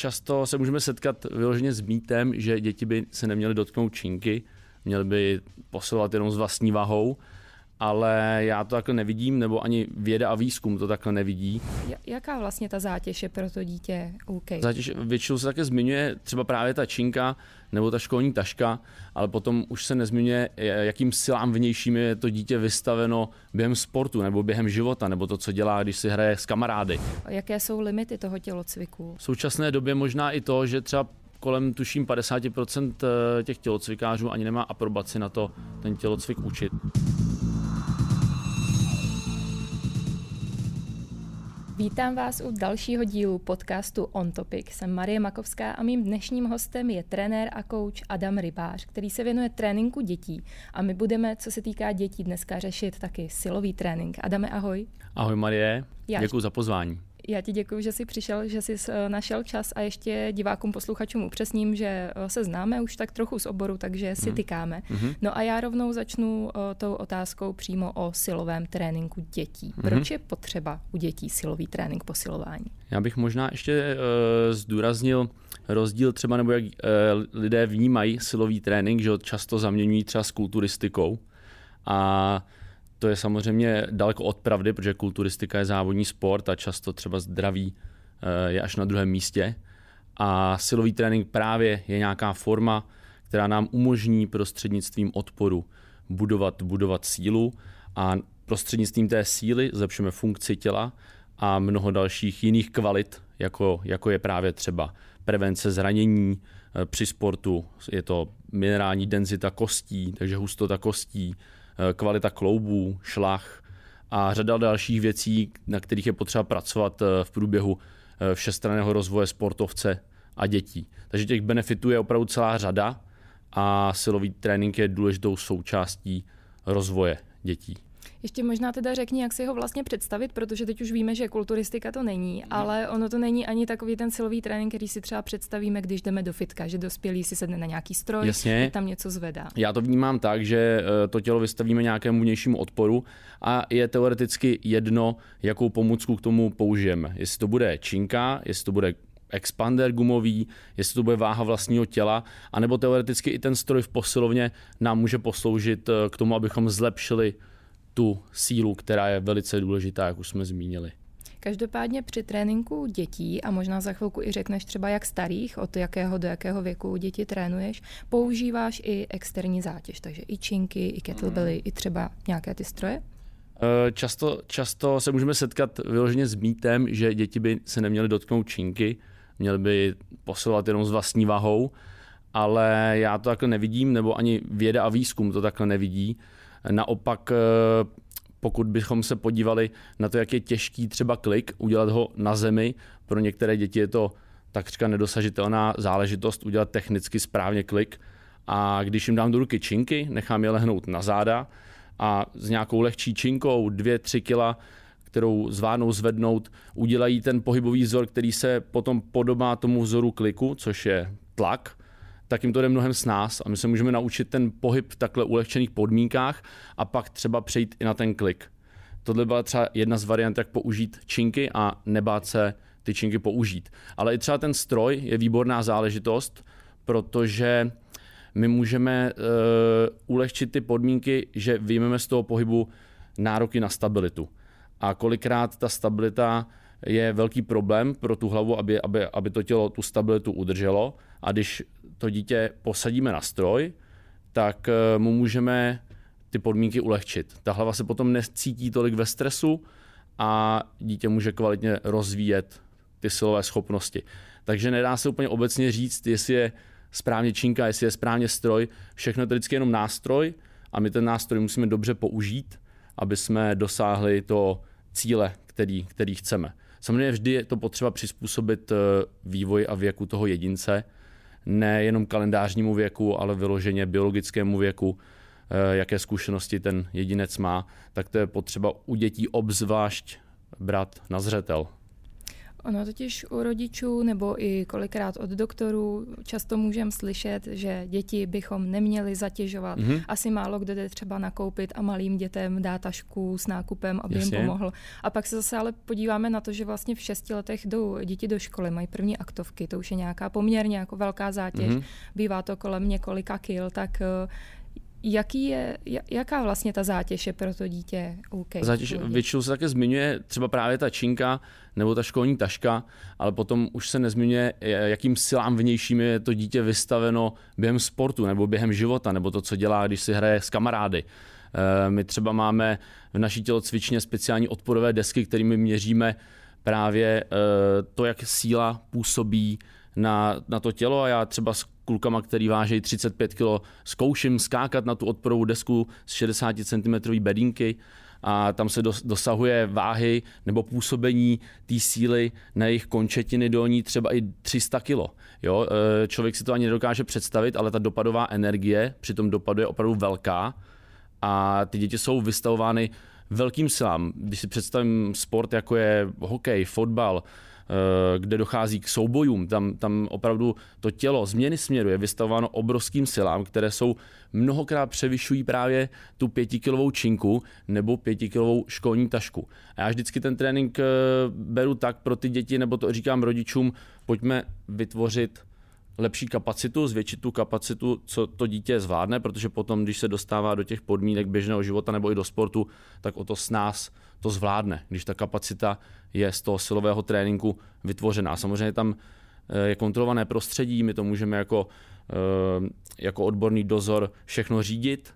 často se můžeme setkat vyloženě s mýtem, že děti by se neměly dotknout činky, měly by posilovat jenom s vlastní vahou ale já to takhle nevidím, nebo ani věda a výzkum to takhle nevidí. Jaká vlastně ta zátěž je pro to dítě OK? Zátěž většinou se také zmiňuje třeba právě ta činka nebo ta školní taška, ale potom už se nezmiňuje, jakým silám vnějším je to dítě vystaveno během sportu nebo během života, nebo to, co dělá, když si hraje s kamarády. A jaké jsou limity toho tělocviku? V současné době možná i to, že třeba kolem tuším 50% eh, těch tělocvikářů ani nemá aprobaci na to ten tělocvik učit. Vítám vás u dalšího dílu podcastu On Topic. Jsem Marie Makovská a mým dnešním hostem je trenér a coach Adam Rybář, který se věnuje tréninku dětí. A my budeme, co se týká dětí, dneska řešit taky silový trénink. Adame, ahoj. Ahoj Marie, děkuji za pozvání. Já ti děkuji, že jsi přišel, že jsi eh, našel čas a ještě divákům, posluchačům upřesním, že eh, se známe už tak trochu z oboru, takže si mm. tykáme. Mm-hmm. No a já rovnou začnu uh, tou otázkou přímo o silovém tréninku dětí. Mm-hmm. Proč je potřeba u dětí silový trénink posilování? Já bych možná ještě uh, zdůraznil rozdíl třeba, nebo jak uh, lidé vnímají silový trénink, že ho často zaměňují třeba s kulturistikou. A to je samozřejmě daleko od pravdy, protože kulturistika je závodní sport a často třeba zdraví eh, je až na druhém místě. A silový trénink právě je nějaká forma, která nám umožní prostřednictvím odporu budovat, budovat sílu a prostřednictvím té síly zlepšíme funkci těla a mnoho dalších jiných kvalit, jako, jako je právě třeba prevence zranění eh, při sportu, je to minerální denzita kostí, takže hustota kostí, kvalita kloubů, šlach a řada dalších věcí, na kterých je potřeba pracovat eh, v průběhu eh, všestranného rozvoje sportovce a dětí. Takže těch benefitů je opravdu celá řada a silový trénink je důležitou součástí rozvoje dětí. Ještě možná teda řekni, jak si ho vlastně představit, protože teď už víme, že kulturistika to není, no. ale ono to není ani takový ten silový trénink, který si třeba představíme, když jdeme do fitka, že dospělý si sedne na nějaký stroj, Jasně. tam něco zvedá. Já to vnímám tak, že eh, to tělo vystavíme nějakému vnějšímu odporu a je teoreticky jedno, jakou pomůcku k tomu použijeme. Jestli to bude činka, jestli to bude expander gumový, jestli to bude váha vlastního těla, anebo teoreticky i ten stroj v posilovně nám může posloužit eh, k tomu, abychom zlepšili tu sílu, která je velice důležitá, jak už jsme zmínili. Každopádně při tréninku dětí, a možná za chvilku i řekneš třeba jak starých, od jakého do jakého věku děti trénuješ, používáš i externí zátěž, takže i činky, i kettlebelly, mm. i třeba nějaké ty stroje? Eh, často, často se můžeme setkat vyloženě s mýtem, že děti by se neměly dotknout činky, měly by posilovat jenom s vlastní vahou, ale já to takhle nevidím, nebo ani věda a výzkum to takhle nevidí. Naopak, eh, pokud bychom se podívali na to, jak je těžký třeba klik, udělat ho na zemi, pro některé děti je to takřka nedosažitelná záležitost udělat technicky správně klik. A když jim dám do ruky činky, nechám je lehnout na záda a s nějakou lehčí činkou, dvě, tři kila, kterou zvládnou zvednout, udělají ten pohybový vzor, který se potom podobá tomu vzoru kliku, což je tlak, tak jim to jde mnohem s nás a my se můžeme naučit ten pohyb v takhle ulehčených podmínkách a pak třeba přejít i na ten klik. Tohle byla třeba jedna z variant, jak použít činky a nebát se ty činky použít. Ale i třeba ten stroj je výborná záležitost, protože my můžeme uh, ulehčit ty podmínky, že vyjmeme z toho pohybu nároky na stabilitu. A kolikrát ta stabilita je velký problém pro tu hlavu, aby, aby, aby to tělo tu stabilitu udrželo. A když to dítě posadíme na stroj, tak eh, mu můžeme ty podmínky ulehčit. Ta hlava se potom necítí tolik ve stresu a dítě může kvalitně rozvíjet ty silové schopnosti. Takže nedá se úplně obecně říct, jestli je správně činka, jestli je správně stroj. Všechno je to vždycky jenom nástroj a my ten nástroj musíme dobře použít, aby jsme dosáhli to cíle, který, který chceme. Samozřejmě vždy je to potřeba přizpůsobit eh, vývoj a věku toho jedince, ne jenom kalendářnímu věku, ale vyloženě biologickému věku, eh, jaké zkušenosti ten jedinec má, tak to je potřeba u dětí obzvlášť brát na zřetel. Ono totiž u rodičů nebo i kolikrát od doktorů často můžeme slyšet, že děti bychom neměli zatěžovat. Mm-hmm. Asi málo kdo jde třeba nakoupit a malým dětem dá tašku s nákupem, aby Jasně. jim pomohl. A pak se zase ale podíváme na to, že vlastně v šesti letech jdou děti do školy, mají první aktovky, to už je nějaká poměrně jako velká zátěž, mm-hmm. bývá to kolem několika kil, tak eh, Jaký je, jaká vlastně ta zátěž je pro to dítě? Okay, zátěž většinou se také zmiňuje třeba právě ta činka nebo ta školní taška, ale potom už se nezmiňuje, jakým silám vnějším je to dítě vystaveno během sportu nebo během života, nebo to, co dělá, když si hraje s kamarády. Eh, my třeba máme v naší tělocvičně speciální odporové desky, kterými měříme právě eh, to, jak síla působí na, na to tělo a já třeba klukama, který vážejí 35 kg, zkouším skákat na tu odporovou desku z 60 cm bedínky a tam se dosahuje váhy nebo působení té síly na jejich končetiny dolní třeba i 300 kg. Jo? E, člověk si to ani nedokáže představit, ale ta dopadová energie při tom dopadu je opravdu velká a ty děti jsou vystavovány velkým silám. Když si představím sport, jako je hokej, fotbal, kde dochází k soubojům, tam, tam opravdu to tělo změny směru je vystavováno obrovským silám, které jsou mnohokrát převyšují právě tu pětikilovou činku nebo pětikilovou školní tašku. A já vždycky ten trénink eh, beru tak pro ty děti, nebo to říkám rodičům, pojďme vytvořit lepší kapacitu, zvětšit tu kapacitu, co to dítě zvládne, protože potom, když se dostává do těch podmínek běžného života nebo i do sportu, tak o to s nás to zvládne, když ta kapacita je z toho silového tréninku vytvořená. Samozřejmě tam eh, je kontrolované prostředí, my to můžeme jako, eh, jako odborný dozor všechno řídit,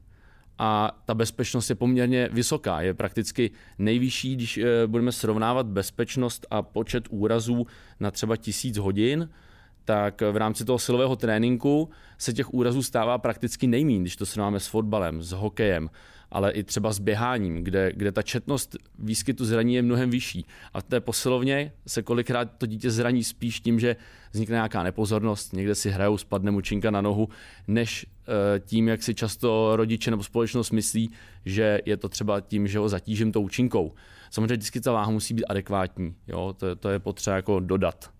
a ta bezpečnost je poměrně vysoká. Je prakticky nejvyšší, když eh, budeme srovnávat bezpečnost a počet úrazů na třeba tisíc hodin, tak v rámci toho silového tréninku se těch úrazů stává prakticky nejmín, když to srovnáme s fotbalem, s hokejem, ale i třeba s běháním, kde, kde ta četnost výskytu zraní je mnohem vyšší. A v té posilovně se kolikrát to dítě zraní spíš tím, že vznikne nějaká nepozornost, někde si hrajou, spadne mu činka na nohu, než eh, tím, jak si často rodiče nebo společnost myslí, že je to třeba tím, že ho zatížím tou činkou. Samozřejmě vždycky ta váha musí být adekvátní, jo? To, to je potřeba jako dodat.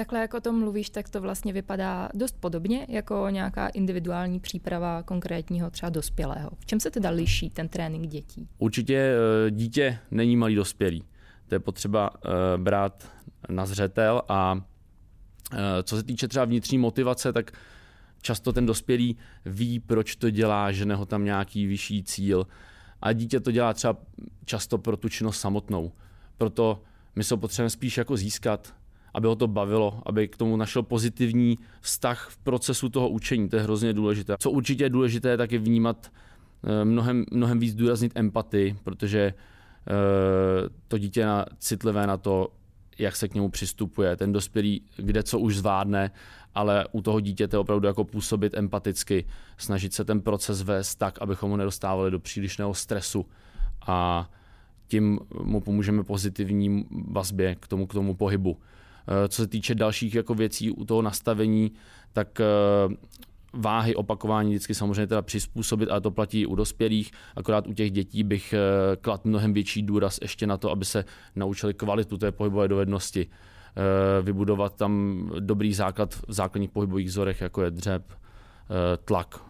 Takhle jako o tom mluvíš, tak to vlastně vypadá dost podobně jako nějaká individuální příprava konkrétního třeba dospělého. V čem se teda liší ten trénink dětí? Určitě eh, dítě není malý dospělý. To je potřeba eh, brát na zřetel a eh, co se týče třeba vnitřní motivace, tak často ten dospělý ví, proč to dělá, že neho tam nějaký vyšší cíl. A dítě to dělá třeba často pro tu činnost samotnou. Proto my se potřebujeme spíš jako získat, aby ho to bavilo, aby k tomu našel pozitivní vztah v procesu toho učení. To je hrozně důležité. Co určitě je důležité, tak je vnímat eh, mnohem, mnohem víc důraznit empatii, protože eh, to dítě je citlivé na to, jak se k němu přistupuje. Ten dospělý, kde co už zvládne, ale u toho dítěte opravdu jako působit empaticky, snažit se ten proces vést tak, abychom ho nedostávali do přílišného stresu a tím mu pomůžeme pozitivní vazbě k tomu, k tomu pohybu. Eh, co se týče dalších jako věcí u toho nastavení, tak eh, váhy opakování vždycky samozřejmě teda přizpůsobit, ale to platí i u dospělých, akorát u těch dětí bych eh, klad mnohem větší důraz ještě na to, aby se naučili kvalitu té pohybové dovednosti. Vybudovat tam dobrý základ v základních pohybových vzorech, jako je dřep, tlak,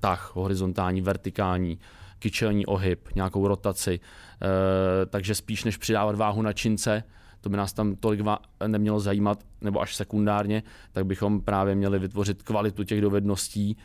tah, horizontální, vertikální, kyčelní ohyb, nějakou rotaci. Takže spíš než přidávat váhu na čince, to by nás tam tolik nemělo zajímat, nebo až sekundárně, tak bychom právě měli vytvořit kvalitu těch dovedností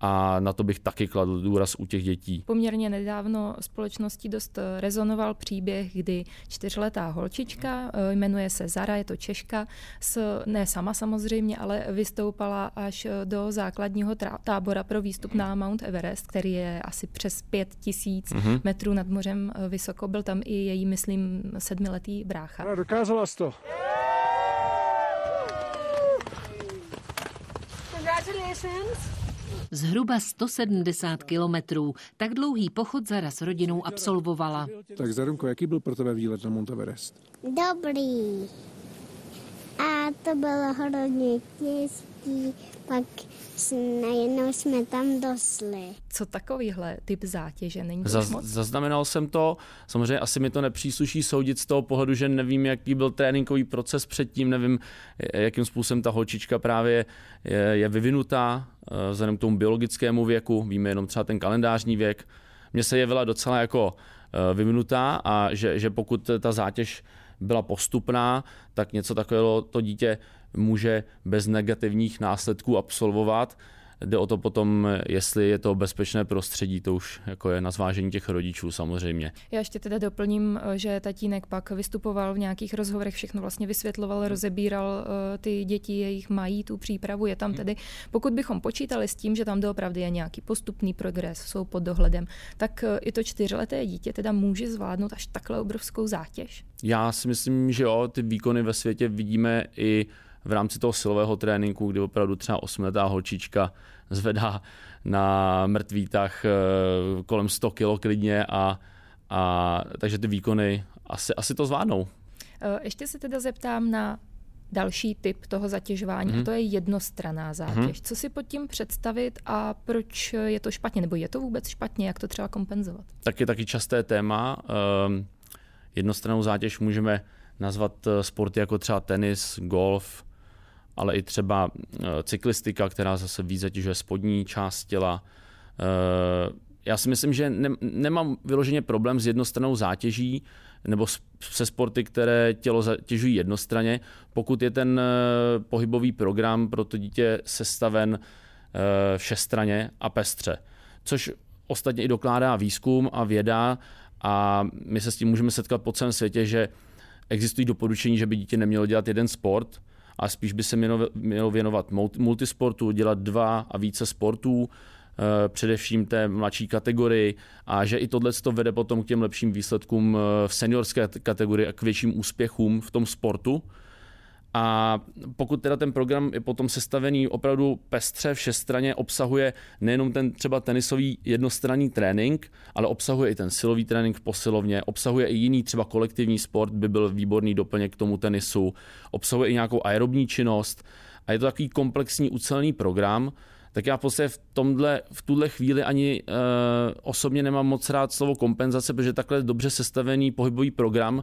a na to bych taky kladl důraz u těch dětí. Poměrně nedávno společností dost rezonoval příběh, kdy čtyřletá holčička, eh, jmenuje se Zara, je to Češka, s, ne sama samozřejmě, ale vystoupala až do základního tábora pro výstup na Mount Everest, který je asi přes pět tisíc mm-hmm. metrů nad mořem eh, vysoko. Byl tam i její, myslím, sedmiletý brácha. Dokázala jsi to. Congratulations. Zhruba 170 kilometrů. Tak dlouhý pochod Zara s rodinou absolvovala. Tak Zarunko, jaký byl pro tebe výlet na Mount Everest? Dobrý. A to bylo hodně těžký, pak najednou jsme tam dosli. Co takovýhle typ zátěže? Není to Zaz, moc? Zaznamenal jsem to, samozřejmě asi mi to nepřísluší soudit z toho pohledu, že nevím, jaký byl tréninkový proces předtím, nevím, jakým způsobem ta holčička právě je, je vyvinutá, eh, vzhledem k tomu biologickému věku, víme jenom třeba ten kalendářní věk. Mně se jevila docela jako eh, vyvinutá a že, že pokud ta zátěž byla postupná, tak něco takového to dítě může bez negativních následků absolvovat. Jde o to potom, jestli je to bezpečné prostředí, to už jako je na zvážení těch rodičů samozřejmě. Já ještě teda doplním, že tatínek pak vystupoval v nějakých rozhovorech, všechno vlastně vysvětloval, hmm. rozebíral eh, ty děti, jejich mají tu přípravu, je tam hmm. tedy, pokud bychom počítali s tím, že tam doopravdy je nějaký postupný progres, jsou pod dohledem, tak eh, i to čtyřleté dítě teda může zvládnout až takhle obrovskou zátěž? Já si myslím, že jo, ty výkony ve světě vidíme i v rámci toho silového tréninku, kdy opravdu třeba osmiletá holčička zvedá na mrtvý tah eh, kolem 100 kg klidně a, a takže ty výkony asi, asi to zvládnou. Eh, ještě se teda zeptám na další typ toho zatěžování, mm. a mhm. to je jednostraná zátěž. Mm. Co si pod tím představit a proč je to špatně, nebo je to vůbec špatně, jak to třeba kompenzovat? Tak je taky časté téma. Ehm, jednostranou zátěž můžeme nazvat eh, sporty jako třeba tenis, golf, ale i třeba eh, cyklistika, která zase víc zatěžuje spodní část těla. Eh, já si myslím, že ne, nemám vyloženě problém s jednostrannou zátěží nebo se sporty, které tělo zatěžují jednostranně, pokud je ten eh, pohybový program pro to dítě sestaven všestraně a pestře. Což ostatně i dokládá výzkum a věda a my se s tím můžeme setkat po celém světě, že existují doporučení, že by dítě nemělo dělat jeden sport, a spíš by se mělo věnovat multisportu, dělat dva a více sportů, eh, především té mladší kategorii a že i tohle to vede potom k těm lepším výsledkům eh, v seniorské kategorii a k větším úspěchům v tom sportu. A pokud teda ten program je potom sestavený opravdu pestře, všestraně, obsahuje nejenom ten třeba tenisový jednostranný trénink, ale obsahuje i ten silový trénink v posilovně, obsahuje i jiný třeba kolektivní sport, by byl výborný doplněk k tomu tenisu, obsahuje i nějakou aerobní činnost a je to takový komplexní ucelený program, tak já v podstatě v, tomhle, v tuhle chvíli ani e, osobně nemám moc rád slovo kompenzace, protože takhle dobře sestavený pohybový program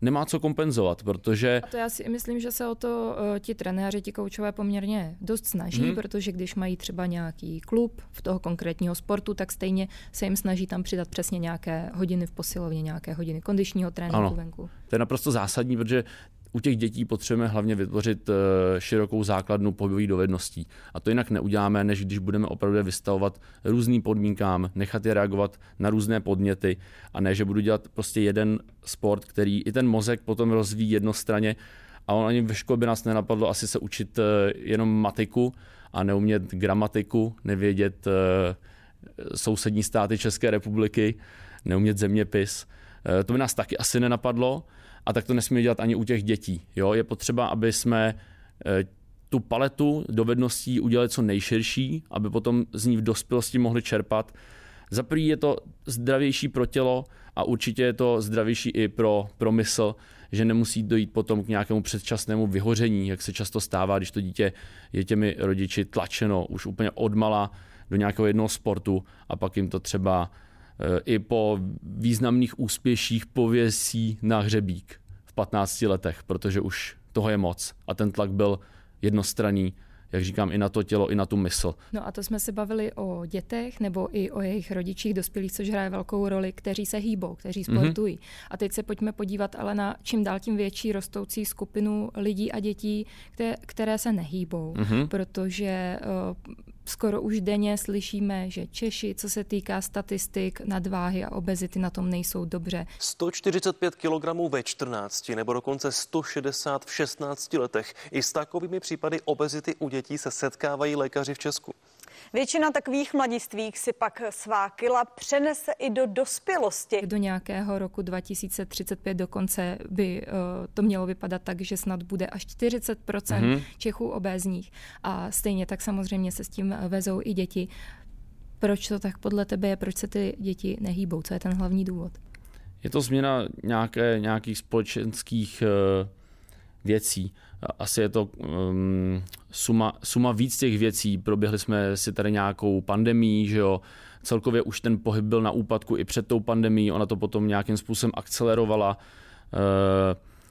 nemá co kompenzovat, protože... A to já si myslím, že se o to uh, ti trenéři, ti koučové poměrně dost snaží, hmm. protože když mají třeba nějaký klub v toho konkrétního sportu, tak stejně se jim snaží tam přidat přesně nějaké hodiny v posilovně, nějaké hodiny kondičního tréninku ano. venku. To je naprosto zásadní, protože u těch dětí potřebujeme hlavně vytvořit eh, širokou základnu pohybových dovedností. A to jinak neuděláme, než když budeme opravdu vystavovat různým podmínkám, nechat je reagovat na různé podněty a ne, že budu dělat prostě jeden sport, který i ten mozek potom rozvíjí jednostranně a on ani ve škole by nás nenapadlo asi se učit eh, jenom matiku a neumět gramatiku, nevědět eh, sousední státy České republiky, neumět zeměpis. To by nás taky asi nenapadlo, a tak to nesmíme dělat ani u těch dětí. Jo? Je potřeba, aby jsme eh, tu paletu dovedností udělali co nejširší, aby potom z ní v dospělosti mohli čerpat. Za prvý je to zdravější pro tělo a určitě je to zdravější i pro, pro mysl, že nemusí dojít potom k nějakému předčasnému vyhoření, jak se často stává, když to dítě je těmi rodiči tlačeno už úplně odmala do nějakého jednoho sportu a pak jim to třeba i po významných úspěších pověsí na hřebík v 15 letech, protože už toho je moc a ten tlak byl jednostranný jak říkám, i na to tělo, i na tu mysl. No a to jsme se bavili o dětech nebo i o jejich rodičích dospělých, což hraje velkou roli, kteří se hýbou, kteří mhm. sportují. Mm-hmm. A teď se pojďme podívat ale na čím dál tím větší rostoucí skupinu lidí a dětí, které, které se nehýbou, mm-hmm. protože uh, skoro už denně slyšíme, že Češi, co se týká statistik nadváhy a obezity, na tom nejsou dobře. 145 kg ve 14 nebo dokonce 160 v 16 letech. I s takovými případy obezity u dětí se setkávají lékaři v Česku. Většina takových mladistvých si pak svá kila přenese i do dospělosti. Do nějakého roku 2035 dokonce by uh, to mělo vypadat tak, že snad bude až 40 mm-hmm. Čechů obézních. A stejně tak samozřejmě se s tím vezou i děti. Proč to tak podle tebe je? Proč se ty děti nehýbou? Co je ten hlavní důvod? Je to změna nějaké, nějakých společenských uh, věcí. asi je to um, suma, suma víc těch věcí. Proběhli jsme si tady nějakou pandemii, že jo, celkově už ten pohyb byl na úpadku i před tou pandemí, ona to potom nějakým způsobem akcelerovala. Uh,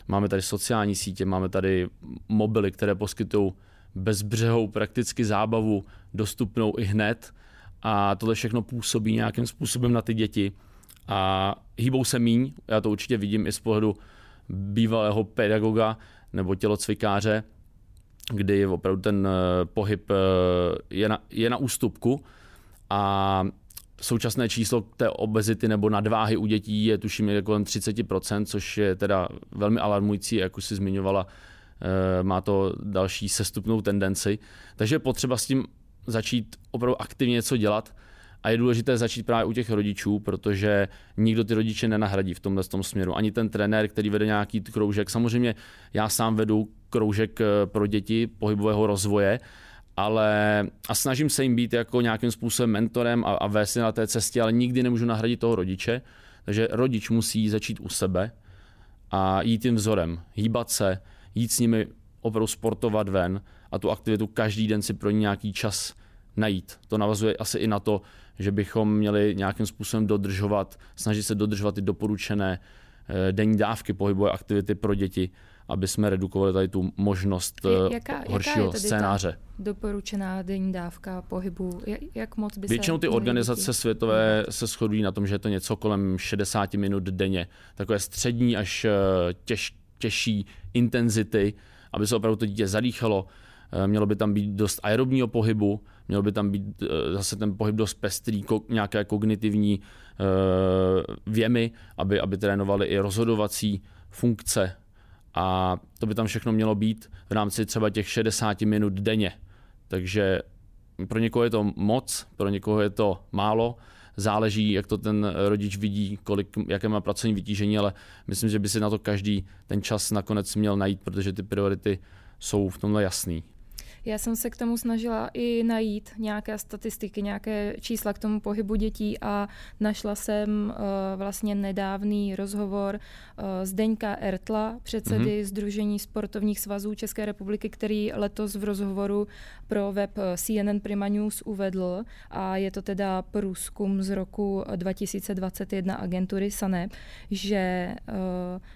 máme tady sociální sítě, máme tady mobily, které poskytují bezbřehou prakticky zábavu, dostupnou i hned a tohle všechno působí nějakým způsobem na ty děti a hýbou se míň, já to určitě vidím i z pohledu bývalého pedagoga nebo tělocvikáře, kdy opravdu ten eh, pohyb eh, je na, je na ústupku a současné číslo té obezity nebo nadváhy u dětí je tuším je kolem 30%, což je teda velmi alarmující, jak už si zmiňovala, eh, má to další sestupnou tendenci. Takže je potřeba s tím začít opravdu aktivně něco dělat a je důležité začít právě u těch rodičů, protože nikdo ty rodiče nenahradí v tomhle tom směru. Ani ten trenér, který vede nějaký kroužek. Samozřejmě já sám vedu kroužek eh, pro děti pohybového rozvoje, ale a snažím se jim být jako nějakým způsobem mentorem a, a vést na té cestě, ale nikdy nemůžu nahradit toho rodiče. Takže rodič musí začít u sebe a jít tím vzorem, hýbat se, jít s nimi opravdu sportovat ven a tu aktivitu každý den si pro ní nějaký čas najít. To navazuje asi i na to, že bychom měli nějakým způsobem dodržovat, snažit se dodržovat ty doporučené eh, denní dávky pohybové aktivity pro děti, aby jsme redukovali tady tu možnost eh, jaká, horšího jaká je scénáře. doporučená denní dávka pohybu, jak moc by Většinou ty organizace děti? světové se shodují na tom, že je to něco kolem 60 minut denně. Takové střední až eh, těž, těžší intenzity, aby se opravdu to dítě zadýchalo, mělo by tam být dost aerobního pohybu, měl by tam být eh, zase ten pohyb dost pestrý, nějaké kognitivní eh, věmy, aby, aby trénovali i rozhodovací funkce a to by tam všechno mělo být v rámci třeba těch 60 minut denně. Takže pro někoho je to moc, pro někoho je to málo, záleží, jak to ten rodič vidí, kolik, jaké má pracovní vytížení, ale myslím, že by si na to každý ten čas nakonec měl najít, protože ty priority jsou v tomhle jasný. Já jsem se k tomu snažila i najít nějaké statistiky, nějaké čísla k tomu pohybu dětí a našla jsem uh, vlastně nedávný rozhovor uh, Zdeňka Ertla, předsedy mm-hmm. Združení sportovních svazů České republiky, který letos v rozhovoru pro web eh, CNN Prima News uvedl a je to teda průzkum z roku 2021 agentury SANEP, že uh,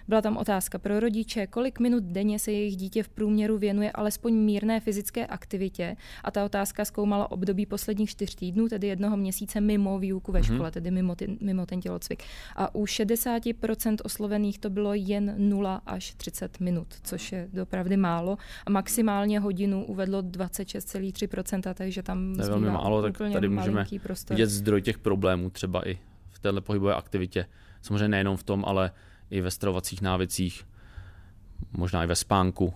byla tam otázka pro rodiče, kolik minut denně se jejich dítě v průměru věnuje alespoň mírné fyzické fyzické aktivitě a ta otázka zkoumala období posledních čtyř týdnů, tedy jednoho měsíce mimo výuku ve mhm. škole, mm-hmm. tedy mimo, ty, mimo ten tělocvik. A u 60% oslovených to bylo jen 0 až 30 minut, což je dopravdy málo. A maximálně hodinu uvedlo 26,3%, takže tam je velmi málo, tak tady můžeme prostor. vidět zdroj těch problémů třeba i v této pohybové aktivitě. Samozřejmě nejenom v tom, ale i ve stravovacích návycích, možná i ve spánku,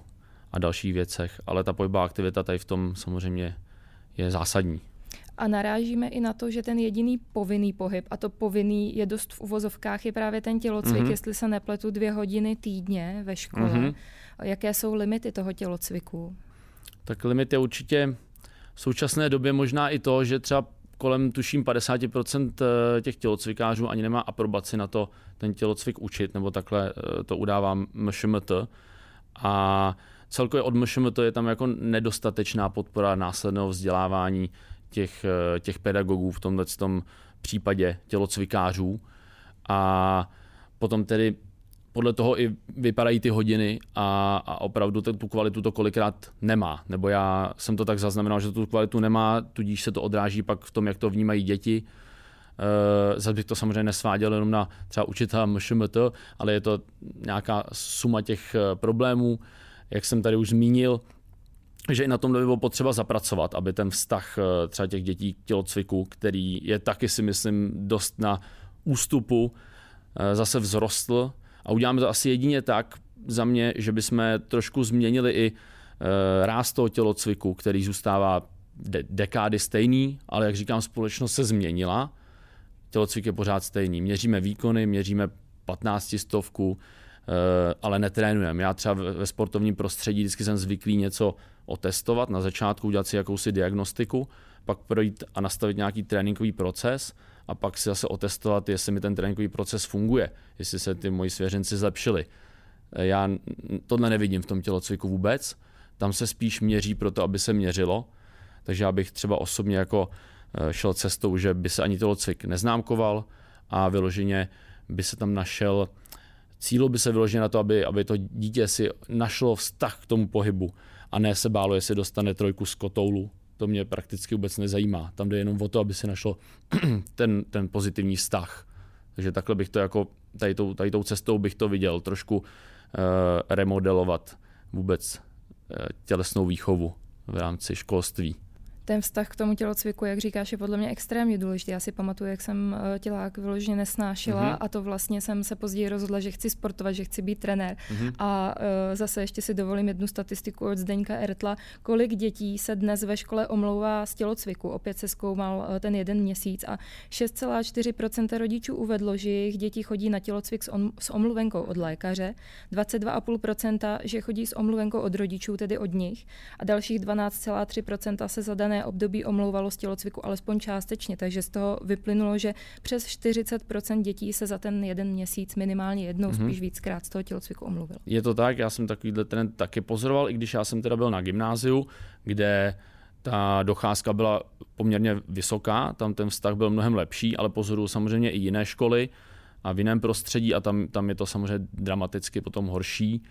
a dalších věcech, ale ta pohybová aktivita tady v tom samozřejmě je zásadní. A narážíme i na to, že ten jediný povinný pohyb, a to povinný je dost v uvozovkách, je právě ten tělocvik, mm-hmm. jestli se nepletu dvě hodiny týdně ve škole. Mm-hmm. Jaké jsou limity toho tělocviku? Tak limit je určitě v současné době možná i to, že třeba kolem tuším 50% eh, těch tělocvikářů ani nemá aprobaci na to ten tělocvik učit, nebo takhle eh, to udává MŠMT. A celkově od MŠMT je tam jako nedostatečná podpora následného vzdělávání těch, eh, těch pedagogů v tomhle tom případě tělocvikářů. A potom tedy podle toho i vypadají ty hodiny a, a opravdu tu kvalitu to kolikrát nemá. Nebo já jsem to tak zaznamenal, že tu kvalitu nemá, tudíž se to odráží pak v tom, jak to vnímají děti. Uh, zase bych to samozřejmě nesváděl jenom na třeba učitele MŠMT, ale je to nějaká suma těch eh, problémů jak jsem tady už zmínil, že i na tom by bylo potřeba zapracovat, aby ten vztah eh, třeba těch dětí k tělocviku, který je taky si myslím dost na ústupu, eh, zase vzrostl a uděláme to asi jedině tak za mě, že bychom trošku změnili i eh, ráz toho tělocviku, který zůstává de- dekády stejný, ale jak říkám, společnost se změnila, tělocvik je pořád stejný. Měříme výkony, měříme 15 stovku, ale netrénujeme. Já třeba ve sportovním prostředí vždycky jsem zvyklý něco otestovat, na začátku udělat si jakousi diagnostiku, pak projít a nastavit nějaký tréninkový proces a pak si zase otestovat, jestli mi ten tréninkový proces funguje, jestli se ty moji svěřenci zlepšili. Já tohle nevidím v tom tělocviku vůbec. Tam se spíš měří pro to, aby se měřilo. Takže já bych třeba osobně jako eh, šel cestou, že by se ani tělocvik neznámkoval a vyloženě by se tam našel, cílo by se vyloženě na to, aby, aby to dítě si našlo vztah k tomu pohybu a ne se bálo, jestli dostane trojku z kotoulu. To mě prakticky vůbec nezajímá. Tam jde jenom o to, aby si našlo ten, ten pozitivní vztah. Takže takhle bych to jako, tady tou, tady tou cestou bych to viděl, trošku uh, remodelovat vůbec uh, tělesnou výchovu v rámci školství ten vztah k tomu tělocviku, jak říkáš, je podle mě extrémně důležitý. Já si pamatuju, jak jsem eh, tělák vyloženě nesnášela mm-hmm. a to vlastně jsem se později rozhodla, že chci sportovat, že chci být trenér. Mm-hmm. A uh, zase ještě si dovolím jednu statistiku od Zdeňka Ertla, kolik dětí se dnes ve škole omlouvá z tělocviku. Opět se zkoumal uh, ten jeden měsíc a 6,4% rodičů uvedlo, že jejich děti chodí na tělocvik s, om- s omluvenkou od lékaře, 22,5% že chodí s omluvenkou od rodičů, tedy od nich a dalších 12,3% se zadané dané období omlouvalo z tělocviku alespoň částečně, takže z toho vyplynulo, že přes 40% dětí se za ten jeden měsíc minimálně jednou, mm-hmm. spíš víckrát z toho tělocviku omluvilo. Je to tak, já jsem takovýhle trend taky pozoroval, i když já jsem teda byl na gymnáziu, kde ta docházka byla poměrně vysoká, tam ten vztah byl mnohem lepší, ale pozoruju samozřejmě i jiné školy a v jiném prostředí a tam, tam je to samozřejmě dramaticky potom horší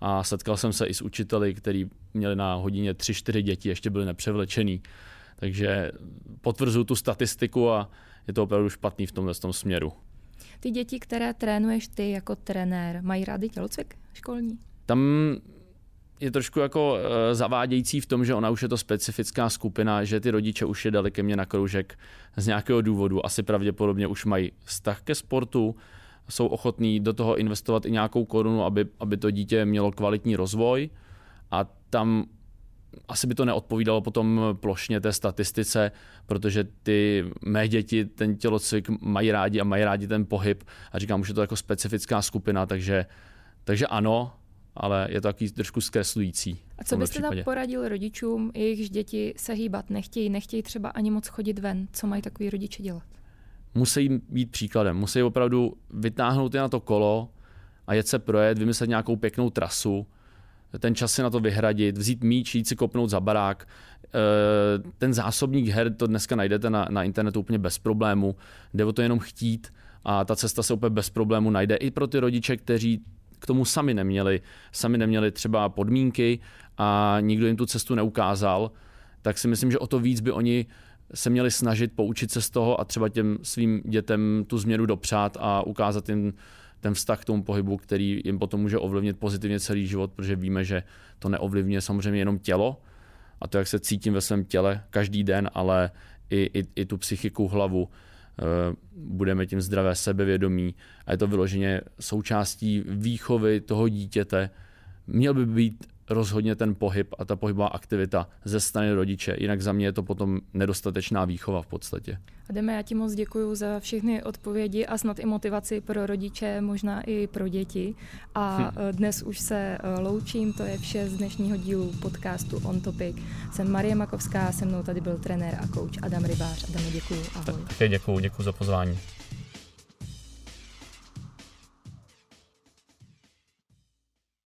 a setkal jsem se i s učiteli, kteří měli na hodině 3-4 děti, ještě byli nepřevlečený. Takže potvrzuju tu statistiku a je to opravdu špatný v tomhle tom směru. Ty děti, které trénuješ ty jako trenér, mají rády tělocvik školní? Tam je trošku jako e, zavádějící v tom, že ona už je to specifická skupina, že ty rodiče už je dali ke mně na kroužek z nějakého důvodu. Asi pravděpodobně už mají vztah ke sportu, jsou ochotní do toho investovat i nějakou korunu, aby, aby to dítě mělo kvalitní rozvoj a tam asi by to neodpovídalo potom plošně té statistice, protože ty mé děti ten tělocvik mají rádi a mají rádi ten pohyb a říkám, už je to jako specifická skupina, takže, takže ano, ale je to takový trošku zkreslující. A co byste tam poradil rodičům, jejichž děti se hýbat nechtějí, nechtějí třeba ani moc chodit ven? Co mají takový rodiče dělat? Musí být příkladem. Musí opravdu vytáhnout je na to kolo a jet se projet, vymyslet nějakou pěknou trasu, ten čas si na to vyhradit, vzít míč, jít si kopnout za barák. Eh, ten zásobník her to dneska najdete na, na internetu úplně bez problému. Jde o to jenom chtít a ta cesta se úplně bez problému najde i pro ty rodiče, kteří k tomu sami neměli, sami neměli třeba podmínky a nikdo jim tu cestu neukázal, tak si myslím, že o to víc by oni se měli snažit poučit se z toho a třeba těm svým dětem tu změnu dopřát a ukázat jim ten vztah k tomu pohybu, který jim potom může ovlivnit pozitivně celý život, protože víme, že to neovlivňuje samozřejmě jenom tělo a to, jak se cítím ve svém těle každý den, ale i, i, i tu psychiku, hlavu, eh, budeme tím zdravé sebevědomí a je to vyloženě součástí výchovy toho dítěte. Měl by být rozhodně ten pohyb a ta pohybová aktivita ze strany rodiče. Jinak za mě je to potom nedostatečná výchova v podstatě. Ademe, já ti moc děkuji za všechny odpovědi a snad i motivaci pro rodiče, možná i pro děti. A hm. Eh, dnes už se eh, loučím, to je vše z dnešního dílu podcastu On Topic. Jsem Marie Makovská, se mnou tady byl trenér a kouč Adam Rybář. Adame, děkuji, ahoj. Také děkuji, děkuji za pozvání.